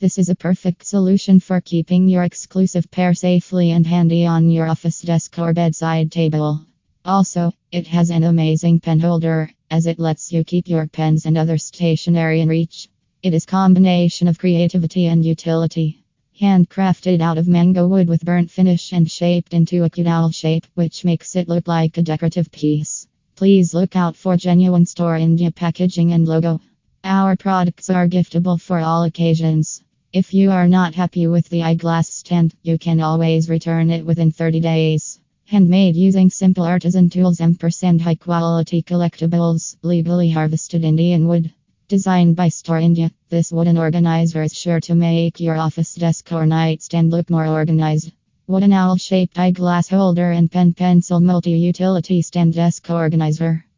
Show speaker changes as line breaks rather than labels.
This is a perfect solution for keeping your exclusive pair safely and handy on your office desk or bedside table. Also, it has an amazing pen holder as it lets you keep your pens and other stationery in reach. It is combination of creativity and utility. Handcrafted out of mango wood with burnt finish and shaped into a cute owl shape, which makes it look like a decorative piece. Please look out for genuine Store Indya packaging and logo. Our products are giftable for all occasions. If you are not happy with the eyeglass stand, you can always return it within 30 days. Handmade using simple artisan tools, ampersand high quality collectibles, legally harvested Indian wood. Designed by Store Indya, this wooden organizer is sure to make your office desk or nightstand look more organized. Wooden owl shaped eyeglass holder and pen pencil multi utility stand desk organizer.